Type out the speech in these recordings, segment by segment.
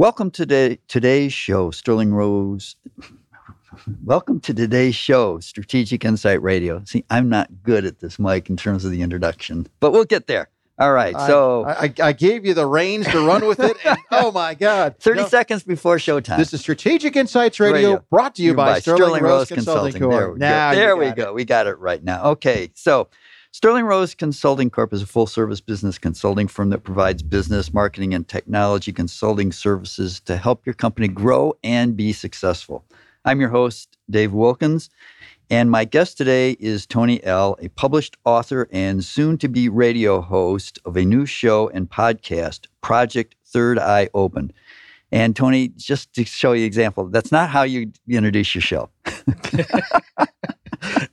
Welcome to the, today's show, Sterling Rose. Welcome to today's show, Strategic Insight Radio. See, I'm not good at this, mic in terms of the introduction, but we'll get there. All right. So I, I, I gave you the reins to run with it. And, oh my God. 30 no, seconds before showtime. This is Strategic Insights Radio, Radio. brought to you by, by, Sterling, Sterling Rose, Rose, Consulting, Consulting. There, there we go. We got it right now. Okay. So Sterling Rose Consulting Corp is a full service business consulting firm that provides business, marketing, and technology consulting services to help your company grow and be successful. I'm your host, Dave Wilkins. And my guest today is Tony L., a published author and soon to be radio host of a new show and podcast, Project Third Eye Open. And Tony, just to show you an example, that's not how you introduce your show.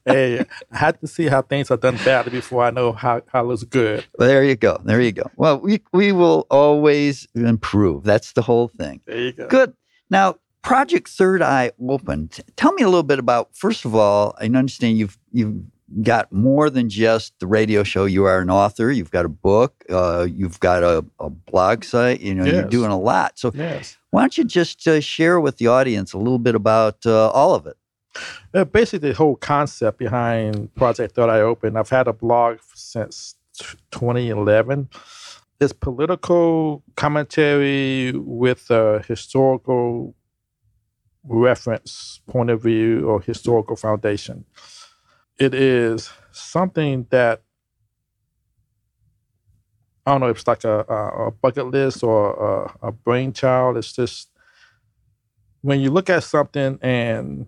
hey, I had to see how things are done badly before I know how, how it looks good. There you go. There you go. Well, we, we will always improve. That's the whole thing. There you go. Good. Now, Project Third Eye Open. Tell me a little bit about. First of all, I understand you've you've got more than just the radio show. You are an author. You've got a book. Uh, you've got a, a, blog site. You know, yes. you're doing a lot. So, yes. why don't you just uh, share with the audience a little bit about uh, all of it? Uh, basically, the whole concept behind Project Third Eye Open. I've had a blog since 2011. It's political commentary with a historical reference, point of view, or historical foundation. It is something that I don't know if it's like a, a, a bucket list or a, a brainchild. It's just when you look at something and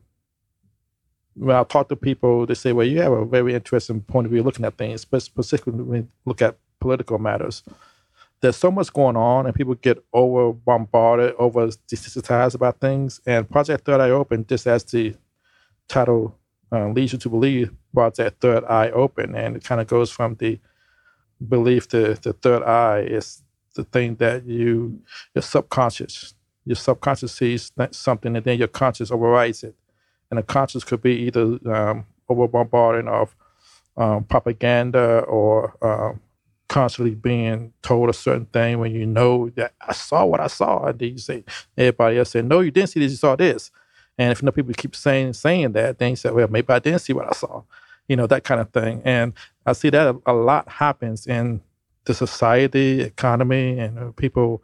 when I talk to people, they say, well, you have a very interesting point of view looking at things, but specifically when you look at political matters there's so much going on and people get over bombarded, over desensitized about things. And Project Third Eye Open, just as the title uh, leads you to believe, Project Third Eye Open. And it kind of goes from the belief to the third eye is the thing that you, your subconscious, your subconscious sees something and then your conscious overrides it. And the conscious could be either um, over bombarding of um, propaganda or um, constantly being told a certain thing when you know that I saw what I saw. And then you say, everybody else said, no, you didn't see this, you saw this. And if know people keep saying saying that, then you say, well, maybe I didn't see what I saw. You know, that kind of thing. And I see that a, a lot happens in the society, economy, and people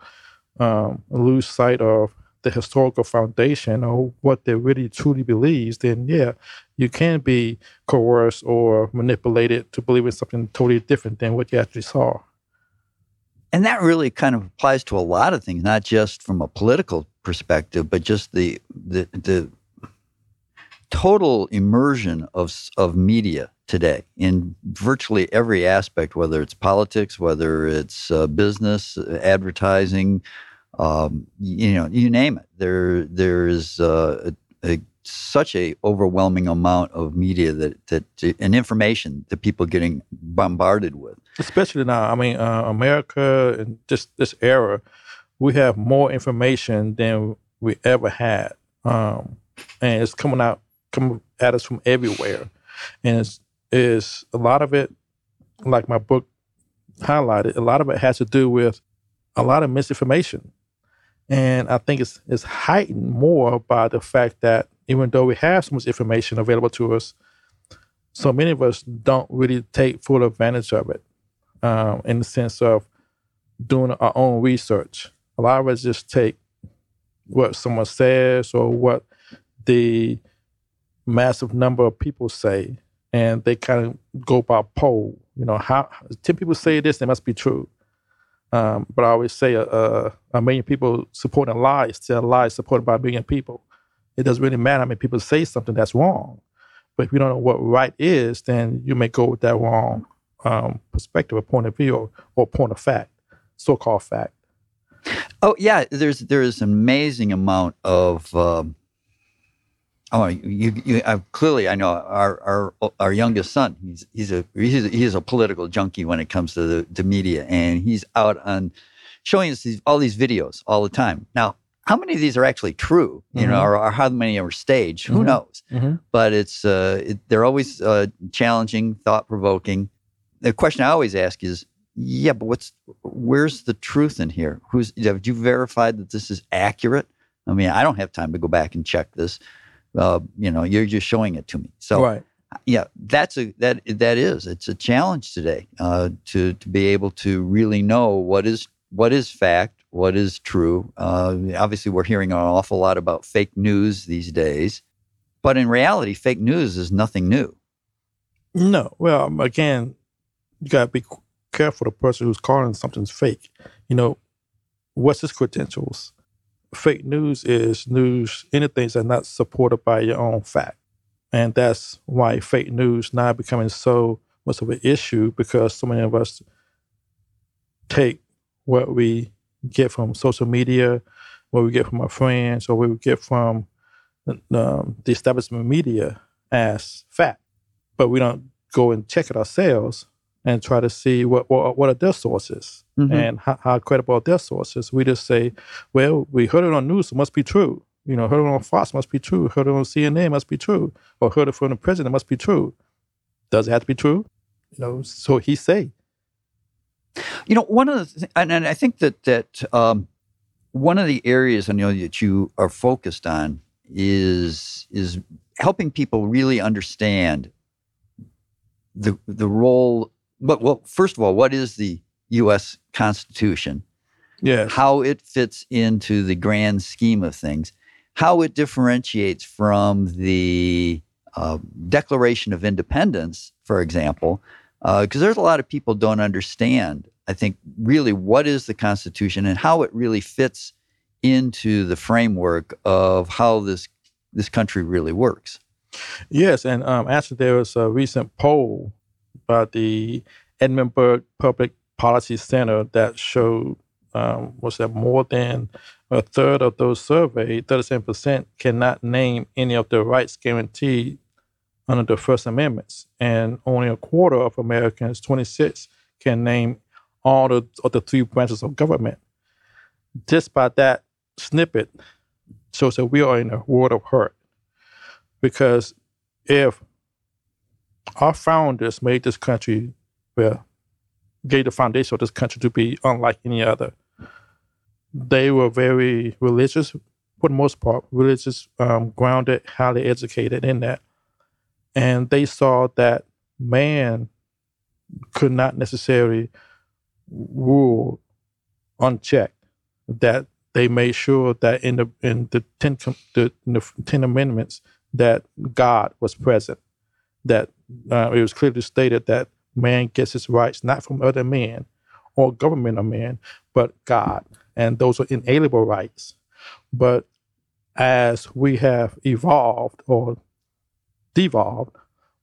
um, lose sight of the historical foundation or what they really truly believes, then yeah, you can be coerced or manipulated to believe in something totally different than what you actually saw. And that really kind of applies to a lot of things, not just from a political perspective, but just the the, the total immersion of of media today in virtually every aspect, whether it's politics, whether it's uh, business, advertising, um, you know, you name it. There, there is uh, a, a, such a overwhelming amount of media that that and information that people getting bombarded with. Especially now, I mean, uh, America and just this era, we have more information than we ever had, um, and it's coming out, coming at us from everywhere, and it's is a lot of it, like my book highlighted, a lot of it has to do with a lot of misinformation and I think it's, it's heightened more by the fact that even though we have so much information available to us, so many of us don't really take full advantage of it um, in the sense of doing our own research. A lot of us just take what someone says or what the massive number of people say, and they kind of go by poll. You know, how 10 people say this, it must be true. Um, but I always say uh, a million people supporting lies still lies supported by a million people. It doesn't really matter how many people say something that's wrong. But if you don't know what right is, then you may go with that wrong um, perspective or point of view or, or point of fact, so-called fact. Oh yeah, there's there's an amazing amount of um, Oh, you, you uh, clearly, I know our, our our youngest son. He's he's a he's a, he's a political junkie when it comes to the to media, and he's out on showing us these, all these videos all the time. Now, how many of these are actually true? You mm-hmm. know, or, or, how many are staged? Mm-hmm. Who knows? Mm-hmm. But it's uh, it, they're always uh, challenging, thought provoking. The question I always ask is, yeah, but what's where's the truth in here? Who's have you verified that this is accurate? I mean, I don't have time to go back and check this. Uh, you know, you're just showing it to me. So, right. yeah, that's a that that is it's a challenge today uh, to to be able to really know what is what is fact, what is true. Uh, obviously, we're hearing an awful lot about fake news these days, but in reality, fake news is nothing new. No, well, again, you got to be careful the person who's calling something's fake. You know, what's his credentials? Fake news is news, anything that's not supported by your own fact. And that's why fake news now becoming so much of an issue because so many of us take what we get from social media, what we get from our friends, or what we get from um, the establishment media as fact. But we don't go and check it ourselves and try to see what what, what are their sources mm-hmm. and how, how, credible are their sources. We just say, well, we heard it on news, it must be true. You know, heard it on Fox, must be true. Heard it on CNN, must be true. Or heard it from the president, must be true. Does it have to be true? You know, so he say. You know, one of the th- and, and I think that that um, one of the areas I know that you are focused on is is helping people really understand the the role but well, first of all, what is the U.S. Constitution? Yeah. How it fits into the grand scheme of things, how it differentiates from the uh, Declaration of Independence, for example, because uh, there's a lot of people don't understand. I think really what is the Constitution and how it really fits into the framework of how this this country really works. Yes, and um, actually, there was a recent poll by the Annenberg Public Policy Center that showed um, was that more than a third of those surveyed, 37%, cannot name any of the rights guaranteed under the First Amendments, and only a quarter of Americans, 26, can name all the, of the three branches of government. Just by that snippet shows that we are in a world of hurt. Because if our founders made this country, well, gave the foundation of this country to be unlike any other. They were very religious, for the most part, religious, um, grounded, highly educated in that. And they saw that man could not necessarily rule unchecked. That they made sure that in the in the ten the, in the Ten Amendments that God was present that uh, it was clearly stated that man gets his rights not from other men or government of man, but God. And those are inalienable rights. But as we have evolved or devolved,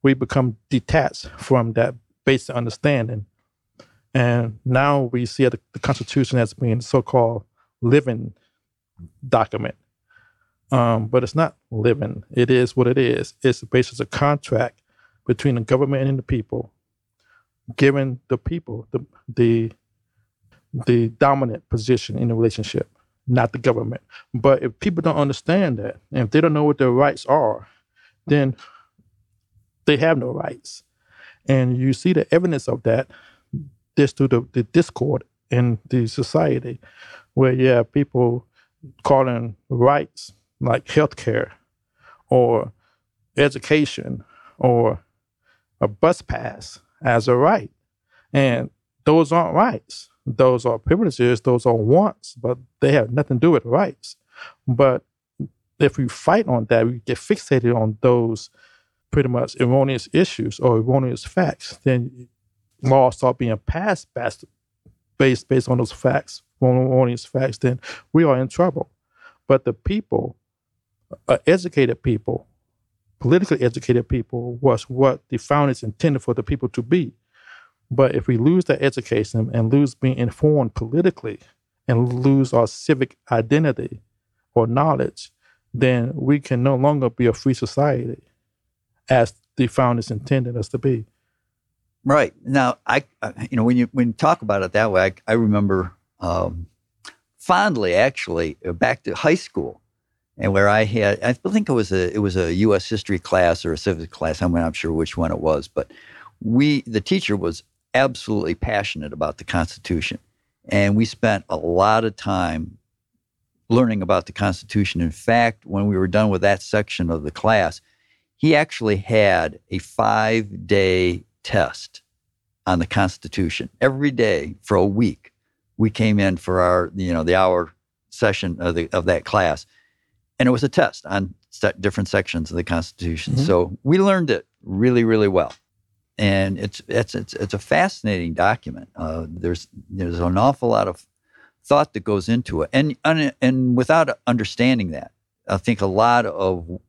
we become detached from that basic understanding. And now we see the, Constitution as being so called living document. Um, but it's not living. It is what it is. It's basically a contract between the government and the people, giving the people the the the dominant position in the relationship, not the government. But if people don't understand that, and if they don't know what their rights are, then they have no rights. And you see the evidence of that this through the, the discord in the society, where you have people calling rights like healthcare or education or a bus pass as a right. And those aren't rights. Those are privileges, those are wants, but they have nothing to do with rights. But if we fight on that, we get fixated on those pretty much erroneous issues or erroneous facts, then laws start being passed based based on those facts, erroneous facts, then we are in trouble. But the people, uh, educated people, politically educated people was what the founders intended for the people to be. But if we lose that education and lose being informed politically and lose our civic identity or knowledge, then we can no longer be a free society as the founders intended us to be. Right now, I you know when you when you talk about it that way, I, I remember um, fondly actually back to high school and where I had, I think it was a, it was a U.S. history class or a civics class. I'm not sure which one it was, but we, the teacher was absolutely passionate about the Constitution. And we spent a lot of time learning about the Constitution. In fact, when we were done with that section of the class, he actually had a five day test on the Constitution every day for a week. We came in for our, you know, the hour session of, the, of that class, and it was a test on different sections of the Constitution. Mm-hmm. So we learned it really, really well, and it's it's it's, it's a fascinating document. Uh, there's there's an awful lot of thought that goes into it, and and, and without understanding that, I think a lot of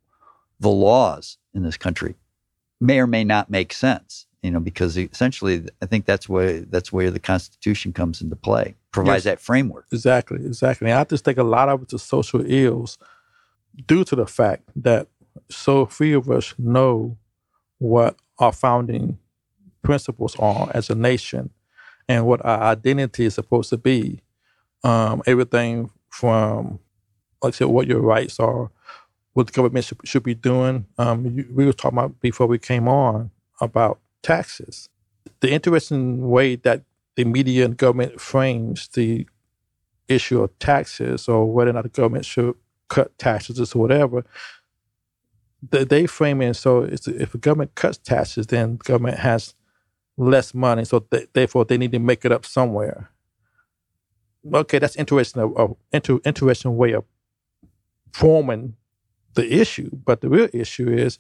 the laws in this country may or may not make sense you know, because essentially, I think that's where that's where the Constitution comes into play, provides yes, that framework. Exactly, exactly. And I just think a lot of it's social ills due to the fact that so few of us know what our founding principles are as a nation and what our identity is supposed to be. Um, everything from, like I said, what your rights are, what the government should, should be doing. Um, you, we were talking about before we came on about taxes. The interesting way that the media and government frames the issue of taxes or whether or not the government should cut taxes or whatever, they frame it so if the government cuts taxes, then the government has less money, so therefore they need to make it up somewhere. Okay, that's interesting. A, a inter, interesting way of forming the issue, but the real issue is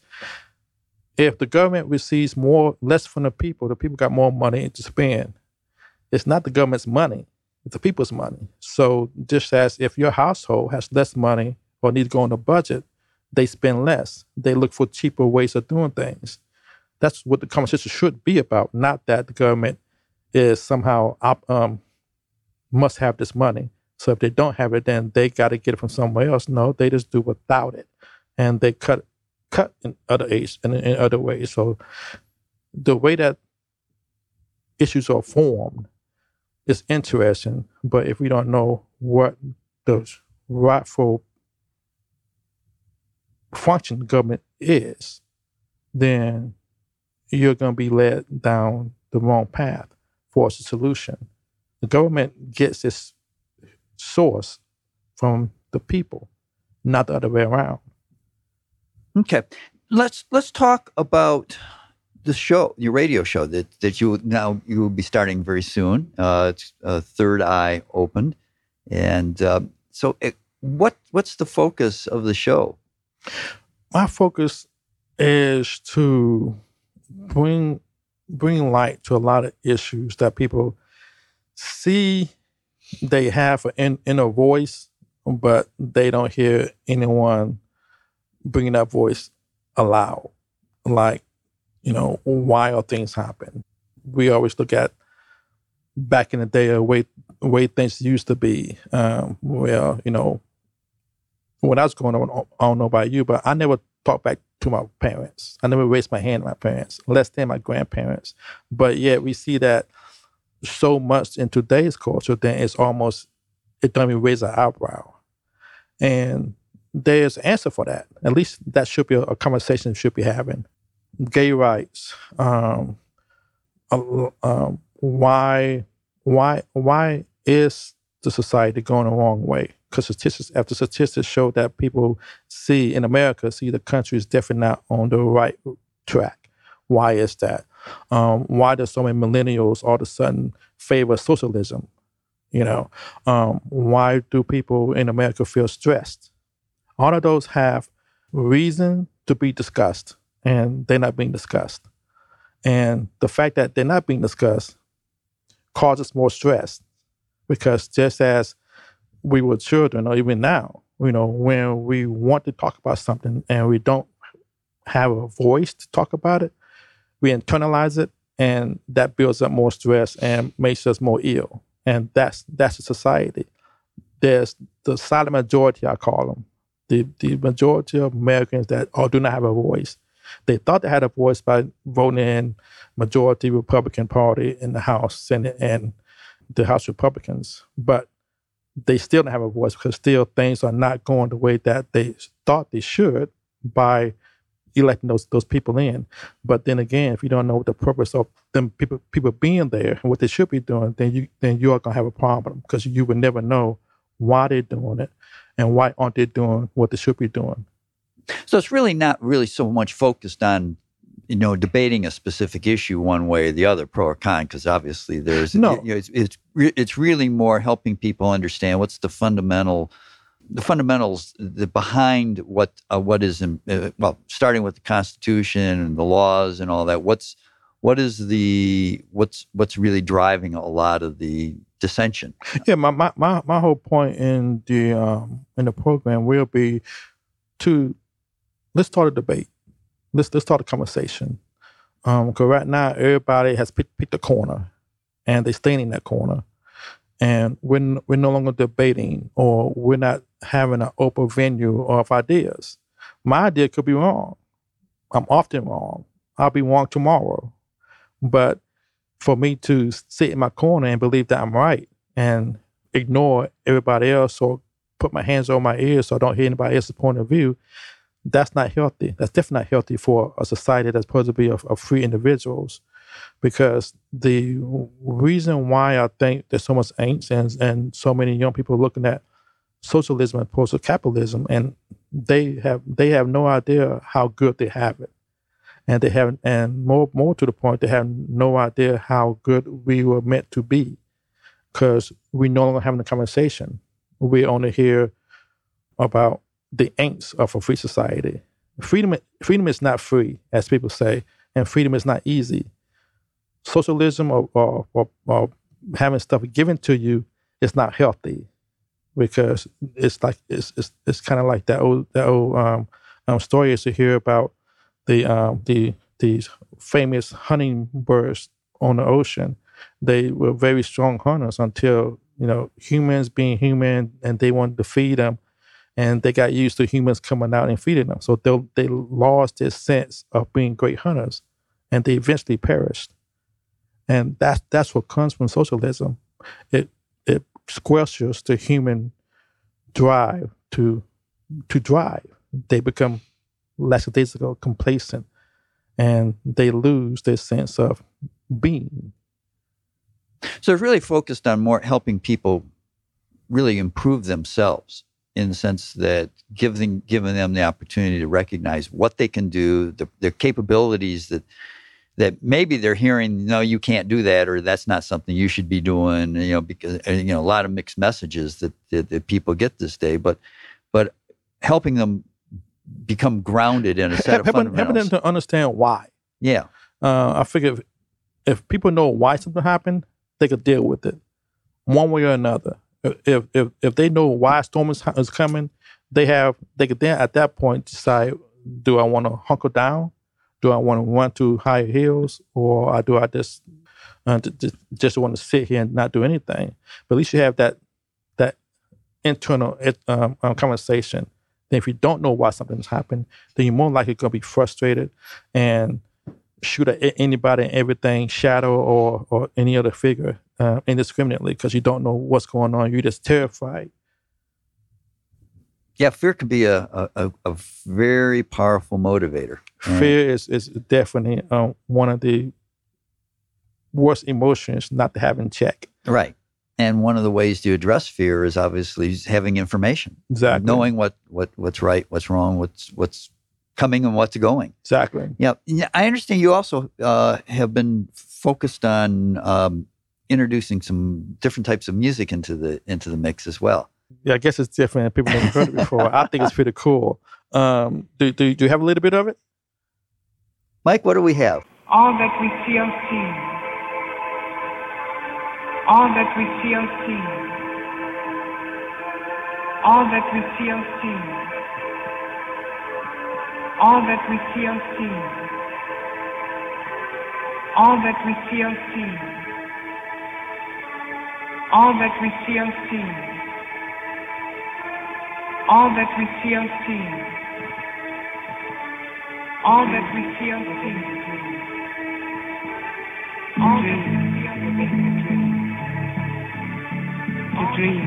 if the government receives more less from the people, the people got more money to spend. It's not the government's money, it's the people's money. So just as if your household has less money or needs to go on a budget, they spend less. They look for cheaper ways of doing things. That's what the conversation should be about, not that the government is somehow op, um, must have this money. So if they don't have it, then they got to get it from somewhere else. No, they just do without it, and they cut cut in other ways and in other ways. So the way that issues are formed is interesting, but if we don't know what those rightful function the government is, then you're going to be led down the wrong path for a solution. The government gets its source from the people, not the other way around. Okay, let's let's talk about the show, your radio show that that you now you will be starting very soon. Uh, it's uh, Third Eye opened, and uh, so it, what what's the focus of the show? My focus is to bring bring light to a lot of issues that people see they have an inner voice, but they don't hear anyone bringing that voice aloud. Like, you know, why are things happen? We always look at back in the day, the way way things used to be. Um, well, you know, when I was going on, I don't know about you, but I never talked back to my parents. I never raised my hand to my parents, less than my grandparents. But yet we see that so much in today's culture that it's almost it doesn't even raise an eyebrow. And there's an answer for that. At least that should be a, conversation we should be having. Gay rights. Um, uh, why, why, why is the society going the wrong way? Because statistics after statistics show that people see in America see the country is definitely not on the right track. Why is that? Um, why do so many millennials all of a sudden favor socialism? You know, um, why do people in America feel stressed? All of those have reason to be discussed, and they're not being discussed. And the fact that they're not being discussed causes more stress because just as we were children, or even now, you know, when we want to talk about something and we don't have a voice to talk about it, we internalize it, and that builds up more stress and makes us more ill. And that's that's the society. There's the silent majority, I call them, the, the majority of Americans that all do not have a voice. They thought they had a voice by voting in majority Republican Party in the House, Senate, and the House Republicans. But they still don't have a voice because still things are not going the way that they thought they should by electing those those people in. But then again, if you don't know what the purpose of them people people being there and what they should be doing, then you then you are gonna have a problem because you would never know why they're doing it and why aren't they doing what they should be doing. So it's really not really so much focused on you know debating a specific issue one way or the other, pro or con, because obviously there's no. You know, it's it's, re- it's really more helping people understand what's the fundamental the fundamentals the behind what uh, what is in, uh, well starting with the constitution and the laws and all that what's what is the what's what's really driving a lot of the dissension yeah my my my, my whole point in the um in the program will be to let's start a debate let's let's start a conversation um because right now everybody has picked, picked a corner and they stay in that corner and we're, we're no longer debating or we're not having an open venue of ideas. My idea could be wrong. I'm often wrong. I'll be wrong tomorrow. But for me to sit in my corner and believe that I'm right and ignore everybody else or put my hands on my ears so I don't hear anybody else's point of view, that's not healthy. That's definitely not healthy for a society that's supposed to be of, of free individuals because the reason why I think there's so much angst and, and so many young people looking at socialism as opposed to capitalism, and they have they have no idea how good they have it, and they have and more more to the point, they have no idea how good we were meant to be, because we no longer having a conversation. We only hear about the angst of a free society. Freedom freedom is not free, as people say, and freedom is not easy socialism or, or, or, or having stuff given to you is not healthy because it's like it's it's, it's kind of like that old that old um, um, story is to hear about the um, the these famous hunting birds on the ocean. They were very strong hunters until you know humans being human and they wanted to feed them, and they got used to humans coming out and feeding them. So they they lost this sense of being great hunters, and they eventually perished and that's that's what comes from socialism. It it squelches the human drive to to drive. They become lackadaisical, complacent, and they lose their sense of being. So it's really focused on more helping people really improve themselves in the sense that giving giving them the opportunity to recognize what they can do, the, their capabilities that that maybe they're hearing, no, you can't do that, or that's not something you should be doing. You know, because you know a lot of mixed messages that, that, that people get this day, but but helping them become grounded in a set of helping, helping them to understand why. Yeah, uh, I figure if, if people know why something happened, they could deal with it one way or another. If if if they know why storm is, is coming, they have they could then at that point decide: Do I want to hunker down? do I want to run to higher hills or do I just uh, just, just want to sit here and not do anything? But at least you have that that internal um, um, conversation. Then if you don't know why something's happened, then you're more likely going to be frustrated and shoot at anybody and everything, shadow or or any other figure uh, indiscriminately because you don't know what's going on. You're just terrified yeah, fear can be a, a, a very powerful motivator. Right? Fear is, is definitely um, one of the worst emotions not to have in check. Right. And one of the ways to address fear is obviously having information. Exactly. Knowing what, what what's right, what's wrong, what's what's coming and what's going. Exactly. Yeah. I understand you also uh, have been focused on um, introducing some different types of music into the into the mix as well yeah, I guess it's different. People never heard it before. I think it's pretty cool. Um, do, do, do you have a little bit of it? Mike, what do we have? All that we see feel see. All that we feel see. All that we feel see. All that we feel see. All that we feel see. All that we see feel see all that we see feel see. All that we see feel see. All that we feel within the dream. The dream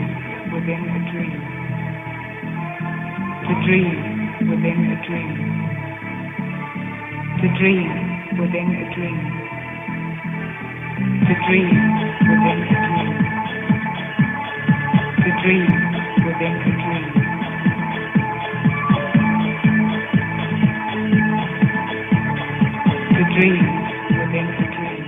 within the dream. The dream within the dream. To dream within a dream. To dream within a dream. To dream within a dream. To dream within a dream.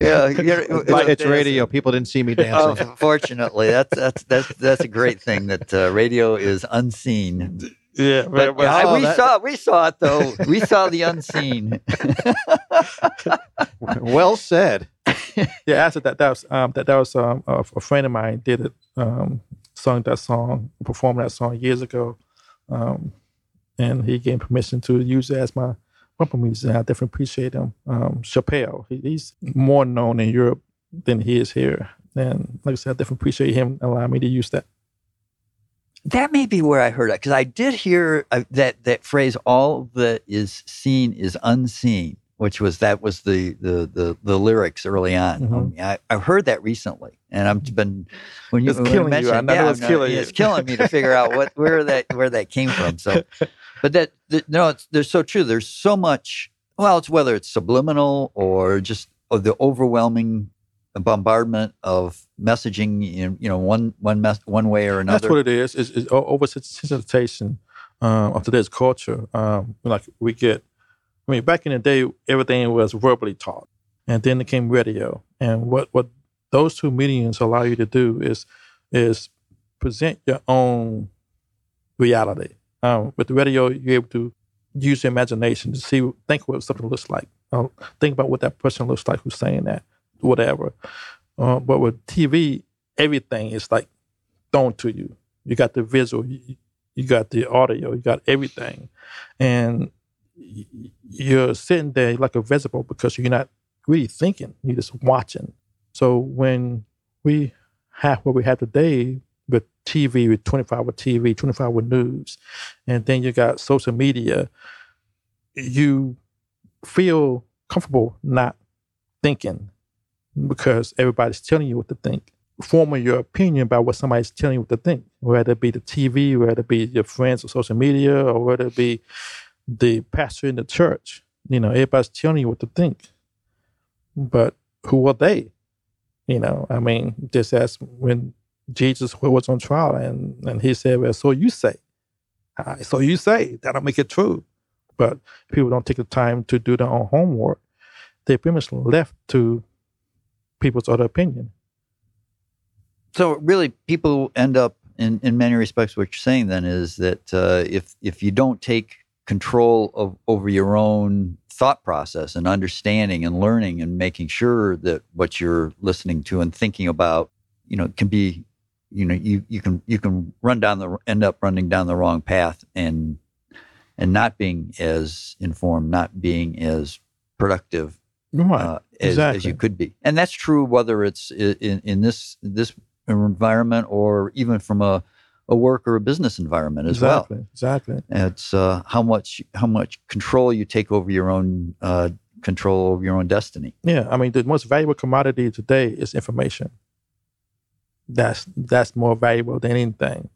Yeah, you're- It's, it's radio. People didn't see me Oh, dancing. fortunately, that's that's that's that's a great thing that uh, radio is unseen. Yeah, But but, I- oh, we that- saw we saw it though. We saw the unseen. well said. Yeah, after that, that was um, that that was um, a, a friend of mine did it, um, sung that song, performed that song years ago, um, and he gave permission to use it as my bumper music. I definitely appreciate him. Um, Chappelle, he, he's more known in Europe than he is here, and like I said, I definitely appreciate him allowing me to use that. That may be where I heard it because I did hear uh, that that phrase. All that is seen is unseen, which was that was the the the, the lyrics early on. Mhm. Um, I, I heard that recently, and I've been when you It's when killing you. mentioned, I know yeah, it's no, killing you. It's killing me to figure out what where that where that came from. So, but that, that no, it's they're so true. There's so much. Well, it's whether it's subliminal or just the overwhelming bombardment of messaging in you know one one mess one way or another. That's what it is. Is is o- oversensitization um, of today's culture. Um, like we get, I mean, back in the day, everything was verbally taught, and then it came radio. And what what those two mediums allow you to do is is present your own reality. Um, with radio, you're able to use your imagination to see, think what something looks like. Think about what that person looks like who's saying that, whatever. Uh, but with TV, everything is like thrown to you. You got the visual, you, you got the audio, you got everything, and you're sitting there like a vegetable because you're not really thinking. You're just watching. So when we have what we have today with TV, with 24 hour TV, 24 hour news, and then you got social media, you feel comfortable not thinking because everybody's telling you what to think. Forming your opinion about what somebody's telling you what to think, whether it be the TV, whether it be your friends or social media, or whether it be the pastor in the church. You know, everybody's telling you what to think. But who are they? You know, I mean, just as when Jesus was on trial and, and he said, Well, so you say. Uh, so you say, that'll make it true. But people don't take the time to do their own homework. They're pretty much left to people's other opinion. So really, people end up in, in many respects. What you're saying then is that uh, if if you don't take control of over your own thought process and understanding and learning and making sure that what you're listening to and thinking about, you know, can be, you know, you you can you can run down the end up running down the wrong path and and not being as informed, not being as productive Right. uh, as, as you could be. And that's true whether it's in, in this this environment or even from a, a work or a business environment as well. exactly. Exactly. It's uh, how much how much control you take over your own uh, control over your own destiny. Yeah. I mean, the most valuable commodity today is information. That's that's more valuable than anything.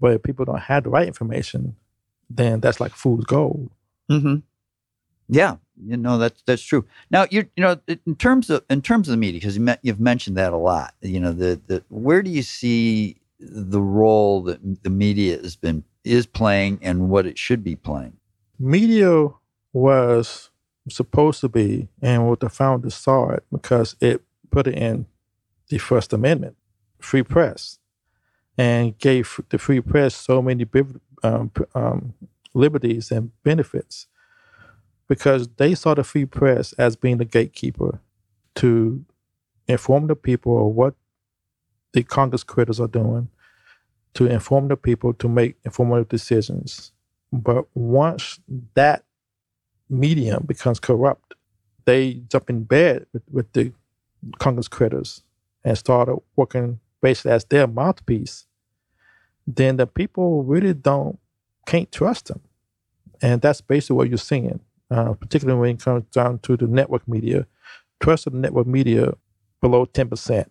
But if people don't have the right information, then that's like fool's gold. Mm-hmm. Yeah, you know that's that's true. Now you you know in terms of in terms of the media because you've mentioned that a lot. You know the the where do you see the role that the media has been is playing and what it should be playing? media was supposed to be, and what the founders saw it because it put it in the First Amendment, free press, and gave the free press so many um, um, liberties and benefits because they saw the free press as being the gatekeeper to inform the people of what the Congress critters are doing, to inform the people to make informative decisions. But once that medium becomes corrupt, they jump in bed with, with the Congress critters and start working basically as their mouthpiece. Then the people really don't can't trust them, and that's basically what you're seeing, uh, particularly when it comes down to the network media. Trust of the network media below ten percent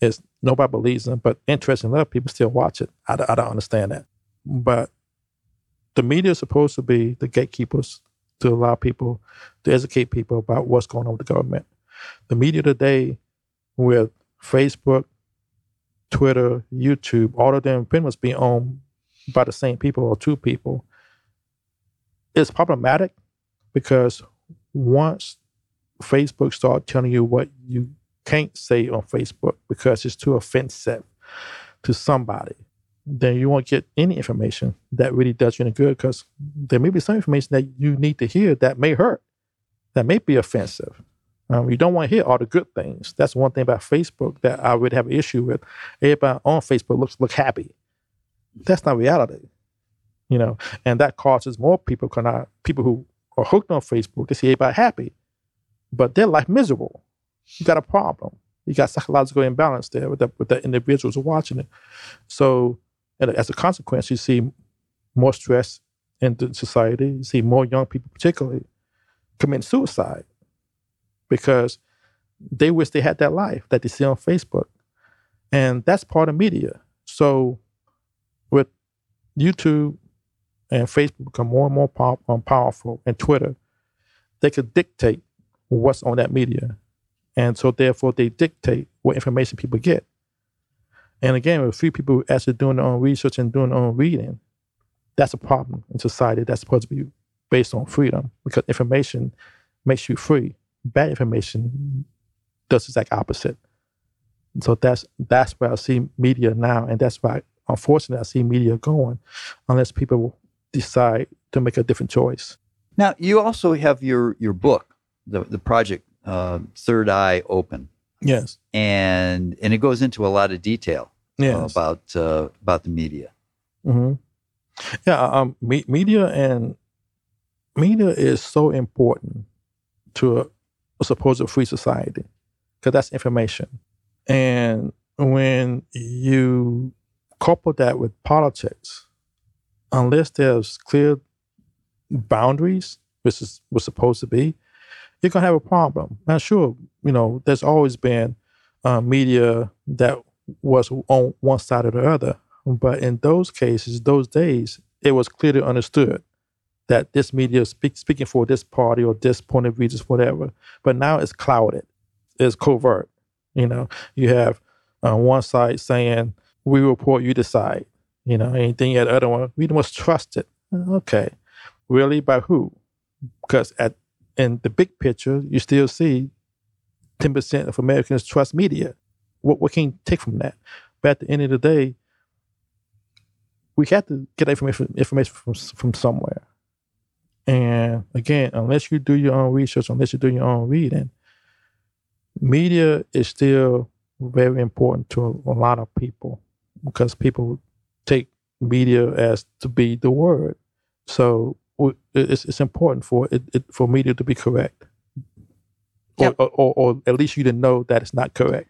is nobody believes them, but interesting enough, people still watch it. I, I don't understand that, but the media is supposed to be the gatekeepers to allow people to educate people about what's going on with the government. The media today, with Facebook, Twitter, YouTube, all of them pretty much being owned by the same people or two people, is problematic because once Facebook start telling you what you can't say on Facebook because it's too offensive to somebody, then you won't get any information that really does you any good because there may be some information that you need to hear that may hurt, that may be offensive. Um, you don't want to hear all the good things. That's one thing about Facebook that I would have an issue with. Everybody on Facebook looks look happy. That's not reality, you know, and that causes more people cannot people who are hooked on Facebook to see everybody happy, but their life miserable. You got a problem. You got psychological imbalance there with the, with the individuals watching it. So, and as a consequence, you see more stress in the society. You see more young people, particularly, commit suicide because they wish they had that life that they see on Facebook. And that's part of media. So with YouTube and Facebook become more and more um, powerful and Twitter, they could dictate what's on that media. And so therefore they dictate what information people get. And again, with few people actually doing their own research and doing their own reading, that's a problem in society that's supposed to be based on freedom because information makes you free bad information does the exact opposite. So that's that's where I see media now, and that's why unfortunately I see media going, unless people decide to make a different choice. Now you also have your your book, the the project uh, Third Eye Open. Yes, and and it goes into a lot of detail yes. uh, about uh, about the media. Mm-hmm. Yeah, um, me- media and media is so important to a supposed free society because that's information. And when you couple that with politics, unless there's clear boundaries, which is what's supposed to be, you're gonna have a problem. Now, sure, you know, there's always been uh, media that was on one side or the other, but in those cases, those days, it was clearly understood that this media is speak, speaking for this party or this point of view, just whatever. But now it's clouded, it's covert. You know, you have uh, one side saying, "We report, you decide." You know, anything at the other one, we must trust it. Okay, really by who? Because at in the big picture, you still see ten percent of Americans trust media. What what can you take from that? But at the end of the day, we have to get information information from from somewhere. And again, unless you do your own research, unless you do your own reading, media is still very important to a, a lot of people because people take media as to be the word. So it's, it's important for it, it, for media to be correct, yep. or, or, or at least you to know that it's not correct.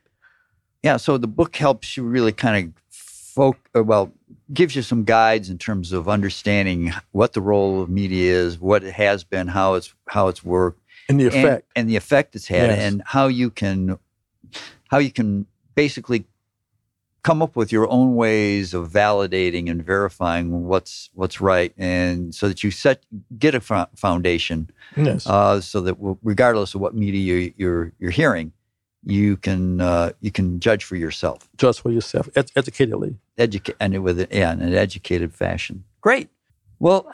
Yeah. So the book helps you really kind of folk uh, well gives you some guides in terms of understanding what the role of media is, what it has been, how it's how it's worked, and the effect, and, and the effect it's had, yes. and how you can how you can basically come up with your own ways of validating and verifying what's what's right, and so that you set get a foundation, yes. uh, so that regardless of what media you're you're hearing, you can uh, you can judge for yourself. Judge for yourself, ed- educatedly. Educate and with yeah, in an educated fashion. Great. Well,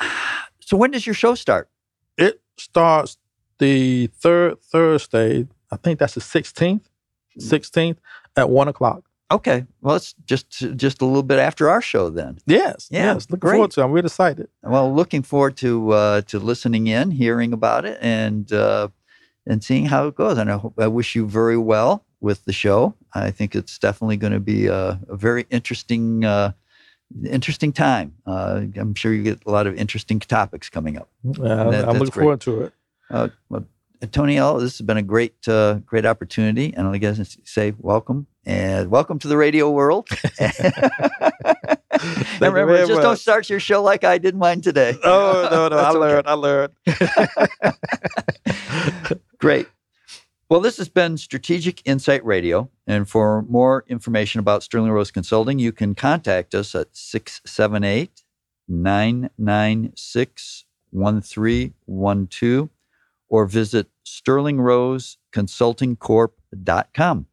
so when does your show start? It starts the third Thursday. I think that's the sixteenth. Sixteenth at one o'clock. Okay. Well, it's just just a little bit after our show then. Yes. Yeah. Yes. Looking great. forward to. it. Really excited. Well, looking forward to uh, to listening in, hearing about it, and uh, and seeing how it goes. And I, hope, I wish you very well with the show. I think it's definitely going to be a, a very interesting, uh, interesting time. Uh, I'm sure you get a lot of interesting topics coming up. Uh, that, I'm looking great. forward to it. Uh, well, Tony L, this has been a great, uh, great opportunity, and I guess say welcome and welcome to the radio world. remember, just much. don't start your show like I did mine today. Oh no, no, I learned, I learned. Great. Well, this has been Strategic Insight Radio. And for more information about Sterling Rose Consulting, you can contact us at 678 996 1312 or visit sterlingroseconsultingcorp.com.